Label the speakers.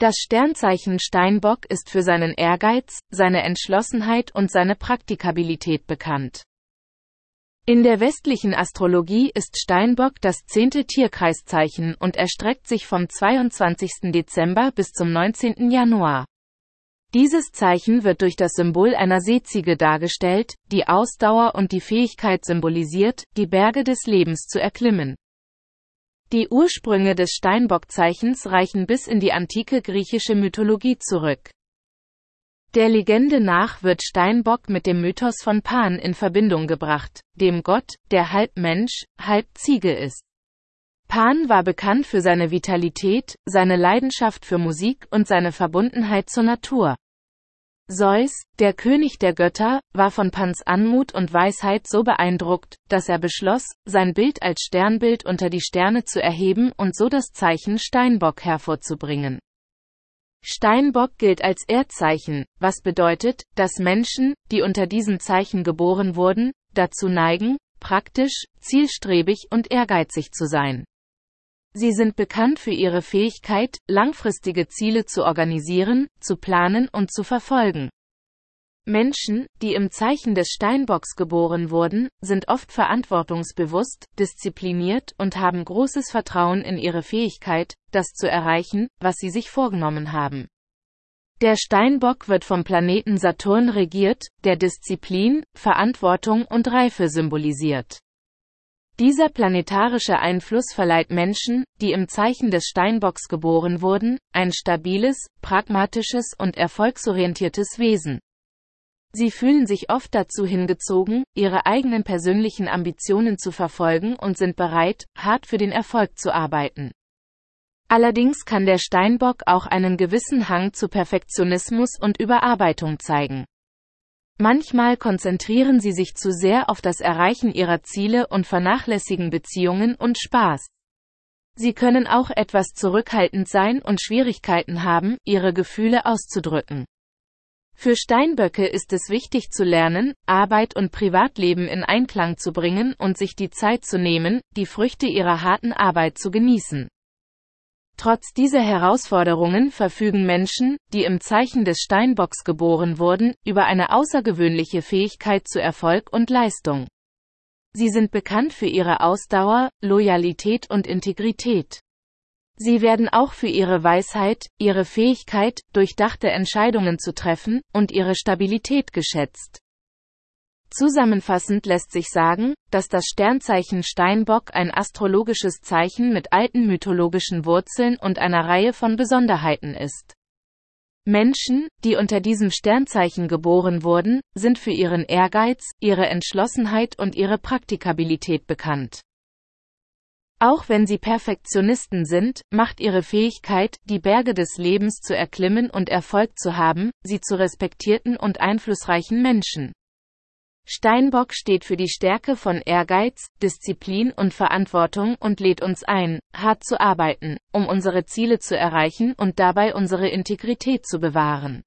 Speaker 1: Das Sternzeichen Steinbock ist für seinen Ehrgeiz, seine Entschlossenheit und seine Praktikabilität bekannt. In der westlichen Astrologie ist Steinbock das zehnte Tierkreiszeichen und erstreckt sich vom 22. Dezember bis zum 19. Januar. Dieses Zeichen wird durch das Symbol einer Seeziege dargestellt, die Ausdauer und die Fähigkeit symbolisiert, die Berge des Lebens zu erklimmen. Die Ursprünge des Steinbockzeichens reichen bis in die antike griechische Mythologie zurück. Der Legende nach wird Steinbock mit dem Mythos von Pan in Verbindung gebracht, dem Gott, der halb Mensch, halb Ziege ist. Pan war bekannt für seine Vitalität, seine Leidenschaft für Musik und seine Verbundenheit zur Natur. Zeus, der König der Götter, war von Pans Anmut und Weisheit so beeindruckt, dass er beschloss, sein Bild als Sternbild unter die Sterne zu erheben und so das Zeichen Steinbock hervorzubringen. Steinbock gilt als Erdzeichen, was bedeutet, dass Menschen, die unter diesem Zeichen geboren wurden, dazu neigen, praktisch, zielstrebig und ehrgeizig zu sein. Sie sind bekannt für ihre Fähigkeit, langfristige Ziele zu organisieren, zu planen und zu verfolgen. Menschen, die im Zeichen des Steinbocks geboren wurden, sind oft verantwortungsbewusst, diszipliniert und haben großes Vertrauen in ihre Fähigkeit, das zu erreichen, was sie sich vorgenommen haben. Der Steinbock wird vom Planeten Saturn regiert, der Disziplin, Verantwortung und Reife symbolisiert. Dieser planetarische Einfluss verleiht Menschen, die im Zeichen des Steinbocks geboren wurden, ein stabiles, pragmatisches und erfolgsorientiertes Wesen. Sie fühlen sich oft dazu hingezogen, ihre eigenen persönlichen Ambitionen zu verfolgen und sind bereit, hart für den Erfolg zu arbeiten. Allerdings kann der Steinbock auch einen gewissen Hang zu Perfektionismus und Überarbeitung zeigen. Manchmal konzentrieren sie sich zu sehr auf das Erreichen ihrer Ziele und vernachlässigen Beziehungen und Spaß. Sie können auch etwas zurückhaltend sein und Schwierigkeiten haben, ihre Gefühle auszudrücken. Für Steinböcke ist es wichtig zu lernen, Arbeit und Privatleben in Einklang zu bringen und sich die Zeit zu nehmen, die Früchte ihrer harten Arbeit zu genießen. Trotz dieser Herausforderungen verfügen Menschen, die im Zeichen des Steinbocks geboren wurden, über eine außergewöhnliche Fähigkeit zu Erfolg und Leistung. Sie sind bekannt für ihre Ausdauer, Loyalität und Integrität. Sie werden auch für ihre Weisheit, ihre Fähigkeit, durchdachte Entscheidungen zu treffen, und ihre Stabilität geschätzt. Zusammenfassend lässt sich sagen, dass das Sternzeichen Steinbock ein astrologisches Zeichen mit alten mythologischen Wurzeln und einer Reihe von Besonderheiten ist. Menschen, die unter diesem Sternzeichen geboren wurden, sind für ihren Ehrgeiz, ihre Entschlossenheit und ihre Praktikabilität bekannt. Auch wenn sie Perfektionisten sind, macht ihre Fähigkeit, die Berge des Lebens zu erklimmen und Erfolg zu haben, sie zu respektierten und einflussreichen Menschen. Steinbock steht für die Stärke von Ehrgeiz, Disziplin und Verantwortung und lädt uns ein, hart zu arbeiten, um unsere Ziele zu erreichen und dabei unsere Integrität zu bewahren.